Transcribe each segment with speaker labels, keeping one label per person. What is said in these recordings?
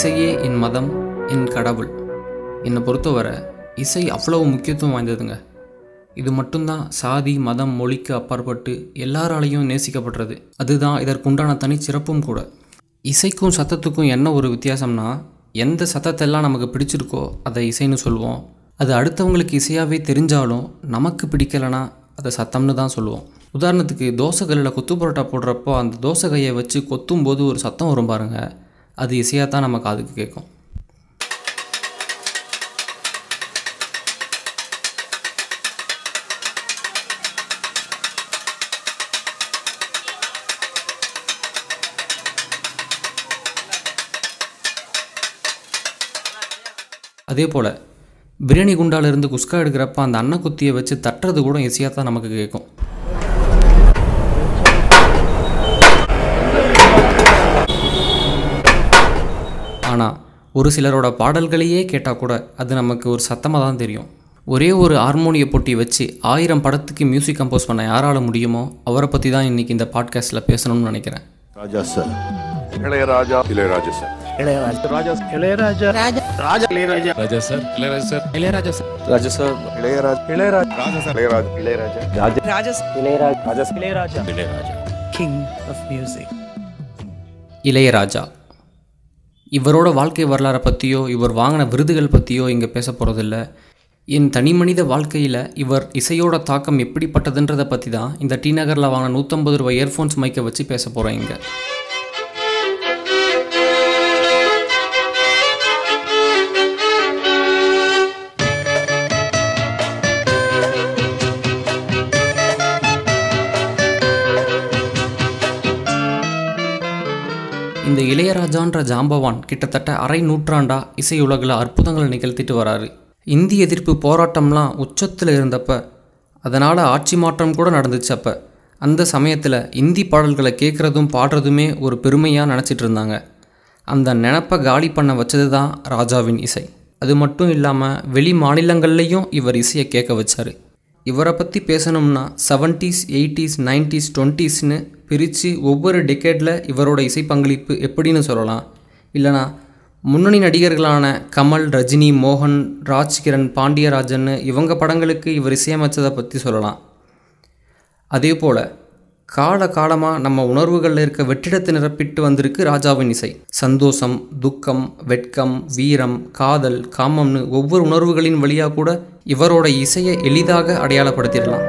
Speaker 1: இசையே என் மதம் என் கடவுள். என்னை பொறுத்தவரை இசை அவ்வளவு முக்கியத்துவம் வாய்ந்ததுங்க. இது மட்டும்தான் சாதி மதம் மொழிக்கு அப்பாற்பட்டு எல்லாராலையும் நேசிக்கப்படுறது. அதுதான் இதற்குண்டான தனிச்சிறப்பும் கூட. இசைக்கும் சத்தத்துக்கும் என்ன ஒரு வித்தியாசம்னா எந்த சத்தத்தெல்லாம் நமக்கு பிடிச்சிருக்கோ அதை இசைன்னு சொல்லுவோம் அது அடுத்தவங்களுக்கு இசையாகவே தெரிஞ்சாலும் நமக்கு பிடிக்கலைன்னா அதை சத்தம்னு தான் சொல்லுவோம் உதாரணத்துக்கு தோசை கல்லில் கொத்து பரோட்டா போடுறப்போ அந்த தோசை கையை வச்சு கொத்தும் போது ஒரு சத்தம் வரும் பாருங்கள் அது இசையாக தான் நம்ம காதுக்கு கேட்கும். அதே போல் பிரியாணி குண்டாலிருந்து குஸ்கா எடுக்கிறப்ப அந்த அன்னக்குத்தியை வச்சு தட்டுறது கூட ஈஸியாக தான் நமக்கு கேட்கும். ஆனால் ஒரு சிலரோட பாடல்களையே கேட்டால் கூட அது நமக்கு ஒரு சத்தமாக தான் தெரியும். ஒரே ஒரு ஹார்மோனிய பொட்டி வச்சு ஆயிரம் படத்துக்கு மியூசிக் கம்போஸ் பண்ண யாரால முடியுமோ அவரை பற்றி தான் இன்றைக்கி இந்த பாட்காஸ்ட்டில் பேசணும்னு நினைக்கிறேன்.
Speaker 2: Raja sir
Speaker 3: Ilaiyaraaja. Ilaiyaraaja sir
Speaker 4: Raja Ilaiyaraaja. Raja. Ilaiyaraaja.
Speaker 5: Raja sir Ilaiyaraaja sir
Speaker 4: Ilaiyaraaja sir
Speaker 3: Raja sir Ilaiyaraaja. Ilaiyaraaja. Raja sir Ilaiyaraaja. Ilaiyaraaja.
Speaker 4: Raja. Ilaiyaraaja. Ilaiyaraaja.
Speaker 5: Ilaiyaraaja.
Speaker 4: King of music
Speaker 1: Ilaiyaraaja. இவரோட வாழ்க்கை வரலாறை பற்றியோ இவர் வாங்கின விருதுகள் பற்றியோ இங்கே பேச போகிறதில்ல என் தனி மனித வாழ்க்கையில் இவர் இசையோட தாக்கம் எப்படிப்பட்டதுன்றதை பற்றி தான் இந்த டி நகரில் வாங்கின நூற்றம்பது ரூபாய் இயர்ஃபோன்ஸ் மைக்கை வச்சு பேச போகிறேன் இங்கே. இளையராஜான்ற ஜாம்பவான் கிட்டத்தட்ட அரை நூற்றாண்டா இசையுலகில் அற்புதங்களை நிகழ்த்திட்டு வராரு. இந்தி எதிர்ப்பு போராட்டம்லாம் உச்சத்தில் இருந்தப்ப அதனால் ஆட்சி மாற்றம் கூட நடந்துச்சு அப்போ. அந்த சமயத்தில் இந்தி பாடல்களை கேட்குறதும் பாடுறதுமே ஒரு பெருமையாக நினச்சிட்டு இருந்தாங்க. அந்த நினப்பை காலி பண்ண வச்சது தான் ராஜாவின் இசை. அது மட்டும் இல்லாமல் வெளி மாநிலங்கள்லேயும் இவர் இசையை கேட்க வச்சார். இவரை பற்றி பேசணும்னா செவன்ட்டீஸ் எயிட்டிஸ் நைன்ட்டீஸ் டுவெண்ட்டீஸ்னு பிரித்து ஒவ்வொரு டெக்கேட்டில் இவரோட இசை பங்களிப்பு எப்படின்னு சொல்லலாம்? இல்லைனா முன்னணி நடிகர்களான கமல் ரஜினி மோகன் ராஜ்கிரண் பாண்டியராஜன் இவங்க படங்களுக்கு இவர் இசையமைச்சதை பற்றி சொல்லலாம். அதே போல் கால காலமாக நம்ம உணர்வுகளில் இருக்க வெற்றிடத்தை நிரப்பிட்டு வந்திருக்கு ராஜாவின் இசை. சந்தோஷம் துக்கம் வெட்கம் வீரம் காதல் காமம்னு ஒவ்வொரு உணர்வுகளின் வழியாக கூட இவரோட இசையை எளிதாக அடையாளப்படுத்திடலாம்.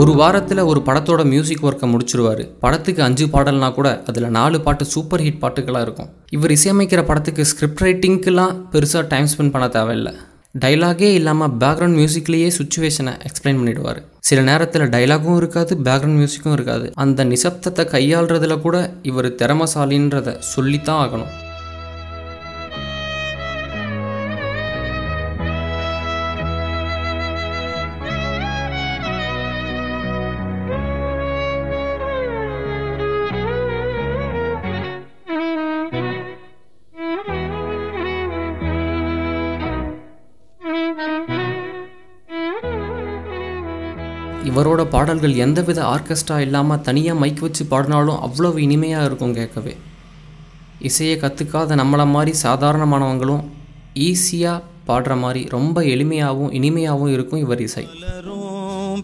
Speaker 1: ஒரு வாரத்தில் ஒரு படத்தோட மியூசிக் ஒர்க்கை முடிச்சிருவார். படத்துக்கு அஞ்சு பாடல்னா கூட அதில் நாலு பாட்டு சூப்பர் ஹிட் பாட்டுகளாக இருக்கும். இவர் இசையமைக்கிற படத்துக்கு ஸ்கிரிப்ட் ரைட்டிங்க்கெலாம் பெருசாக டைம் ஸ்பெண்ட் பண்ண தேவையில்லை. டைலாகே இல்லாமல் பேக்ரவுண்ட் மியூசிக்லேயே சுச்சுவேஷனை எக்ஸ்பிளைன் பண்ணிடுவார். சில நேரத்தில் டைலாகும் இருக்காது பேக்ரவுண்ட் மியூசிக்கும் இருக்காது. அந்த நிசப்தத்தை கையாளுறதுல கூட இவர் திறமசாலின்றதை சொல்லித்தான் ஆகணும். இவரோட பாடல்கள் எந்தவித ஆர்கெஸ்ட்ரா இல்லாமல் தனியாக மைக் வச்சு பாடினாலும் அவ்வளோ இனிமையாக இருக்கும் கேட்கவே. இசையை கற்றுக்காத நம்மளை மாதிரி சாதாரணமானவங்களும் ஈஸியாக பாடுற மாதிரி ரொம்ப எளிமையாகவும் இனிமையாகவும் இருக்கும் இவர் இசை.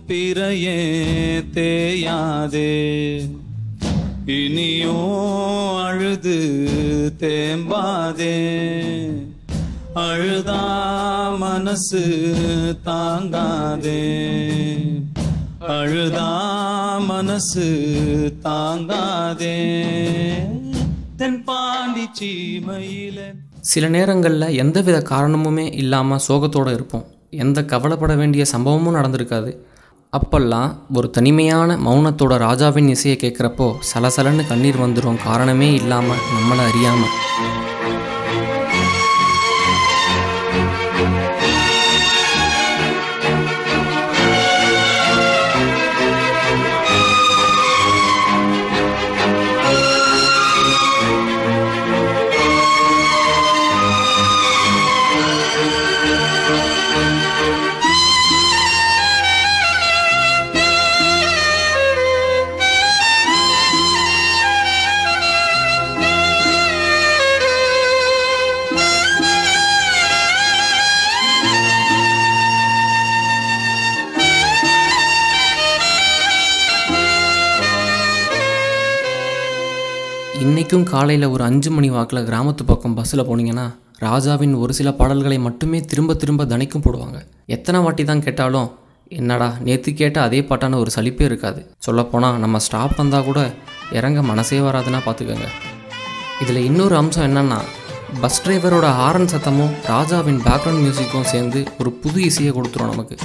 Speaker 6: பிறையே தேயாதே. இனியோ அழுது தேம்பாதே. அழுதா மனசு தாங்காதே. அழுதா மனசு தாங்காதே. தென்பாண்டி சீமையில.
Speaker 1: சில நேரங்களில் எந்தவித காரணமுமே இல்லாமல் சோகத்தோடு இருப்போம். எந்த கவலைப்பட வேண்டிய சம்பவமும் நடந்திருக்காது. அப்பெல்லாம் ஒரு தனிமையான மௌனத்தோட ராஜாவின் இசையை கேட்குறப்போ சலசலன்னு கண்ணீர் வந்துடும் காரணமே இல்லாமல் நம்மளை அறியாமல் இன்றைக்கும் காலையில் ஒரு அஞ்சு மணி வாக்கில் கிராமத்து பக்கம் பஸ்ஸில் போனீங்கன்னா ராஜாவின் ஒரு சில பாடல்களை மட்டுமே திரும்ப திரும்ப தனிக்கும் போடுவாங்க. எத்தனை வாட்டி தான் கேட்டாலும் என்னடா நேற்று கேட்ட அதே பாட்டான ஒரு சலிப்பே இருக்காது. சொல்லப்போனால் நம்ம ஸ்டாப் வந்தால் கூட இறங்க மனசே வராதுன்னா பார்த்துக்கோங்க இதில் இன்னொரு அம்சம் என்னன்னா பஸ் டிரைவரோட ஹாரன் சத்தமும் ராஜாவின் பேக்ரவுண்ட் மியூசிக்கும் சேர்ந்து ஒரு புது இசையை கொடுத்துரும் நமக்கு.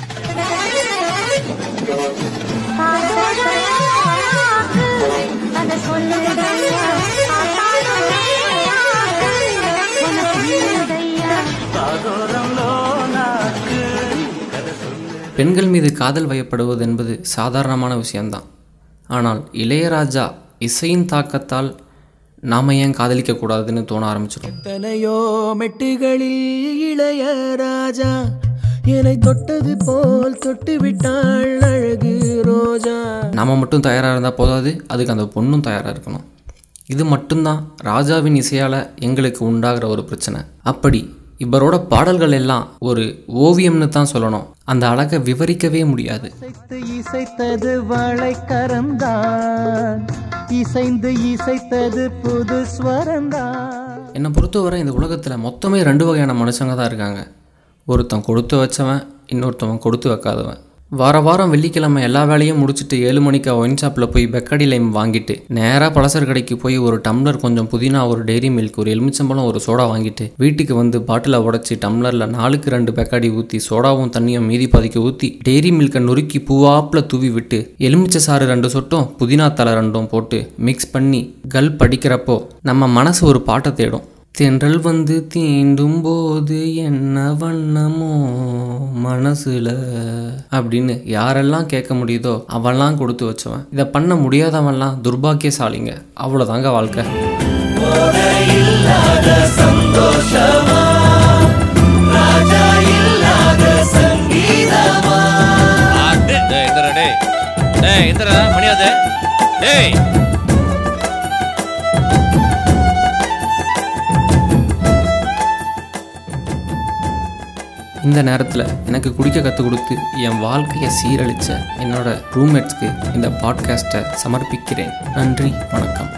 Speaker 1: பெண்கள் மீது காதல் வயப்படுவது என்பது சாதாரணமான விஷயம்தான். ஆனால் இளையராஜா இசையின் தாக்கத்தால் நாம் ஏன் காதலிக்கக்கூடாதுன்னு தோண ஆரம்பிச்சிடும்
Speaker 5: எத்தனையோ மெட்டுகளில் இளையராஜா என்னை தொட்டது போல் தொட்டு விட்டாள் அழகு ரோஜா.
Speaker 1: நம்ம மட்டும் தயாராக இருந்தால் போதாது அதுக்கு அந்த பொண்ணும் தயாராக இருக்கணும். இது மட்டும்தான் ராஜாவின் இசையால் எங்களுக்கு உண்டாகிற ஒரு பிரச்சனை. அப்படி இவரோட பாடல்கள் எல்லாம் ஒரு ஓவியம்னு தான் சொல்லணும். அந்த அழகை விவரிக்கவே முடியாது.
Speaker 5: இசைத்து இசைத்தது வளைக்கரந்தான் இசைந்து இசைத்தது புது ஸ்வரந்தான்
Speaker 1: என்னை பொறுத்தவரை இந்த உலகத்தில் மொத்தமே ரெண்டு வகையான மனுஷங்க தான் இருக்காங்க. ஒருத்தன் கொடுத்து வச்சவன் இன்னொருத்தவன் கொடுத்து வைக்காதவன். வார வாரம் வெள்ளிக்கிழமை எல்லா வேலையும் முடிச்சுட்டு ஏழு மணிக்கு ஒயின் ஷாப்பில் போய் பெக்கடி லைம் வாங்கிட்டு நேராக பலசர் கடைக்கு போய் ஒரு டம்ளர் கொஞ்சம் புதினா ஒரு டெய்ரி மில்க் ஒரு எலுமிச்சம்பழம் ஒரு சோடா வாங்கிட்டு வீட்டுக்கு வந்து பாட்டிலை உடச்சி டம்ளரில் நாலுக்கு ரெண்டு பெக்காடி ஊற்றி சோடாவும் தண்ணியும் மீதி பாதிக்க ஊற்றி டெய்ரி மில்கை நொறுக்கி பூவாப்பில் தூவி விட்டு எலுமிச்சை சாறு ரெண்டு சொட்டும் புதினா தலை ரெண்டும் போட்டு மிக்ஸ் பண்ணி கல் படிக்கிறப்போ நம்ம மனசு ஒரு பாட்டை தேடும். தென்றல் வந்து தீண்டும் போது என்ன வண்ணமோ மனசுல அப்படின்னு யாரெல்லாம் கேட்க முடியுதோ அவெல்லாம் கொடுத்து வச்சவன். இதை பண்ண முடியாதவன்லாம் துர்பாக்கியசாலிங்க. அவ்வளோதாங்க வாழ்க்கை.
Speaker 7: டேய் மணியாது டேய்.
Speaker 1: இந்த நேரத்தில் எனக்கு குடிக்க கற்றுக் கொடுத்து என் வாழ்க்கையை சீரழித்த என்னோட ரூம்மேட்ஸ்க்கு இந்த பாட்காஸ்ட்டை சமர்ப்பிக்கிறேன். நன்றி வணக்கம்.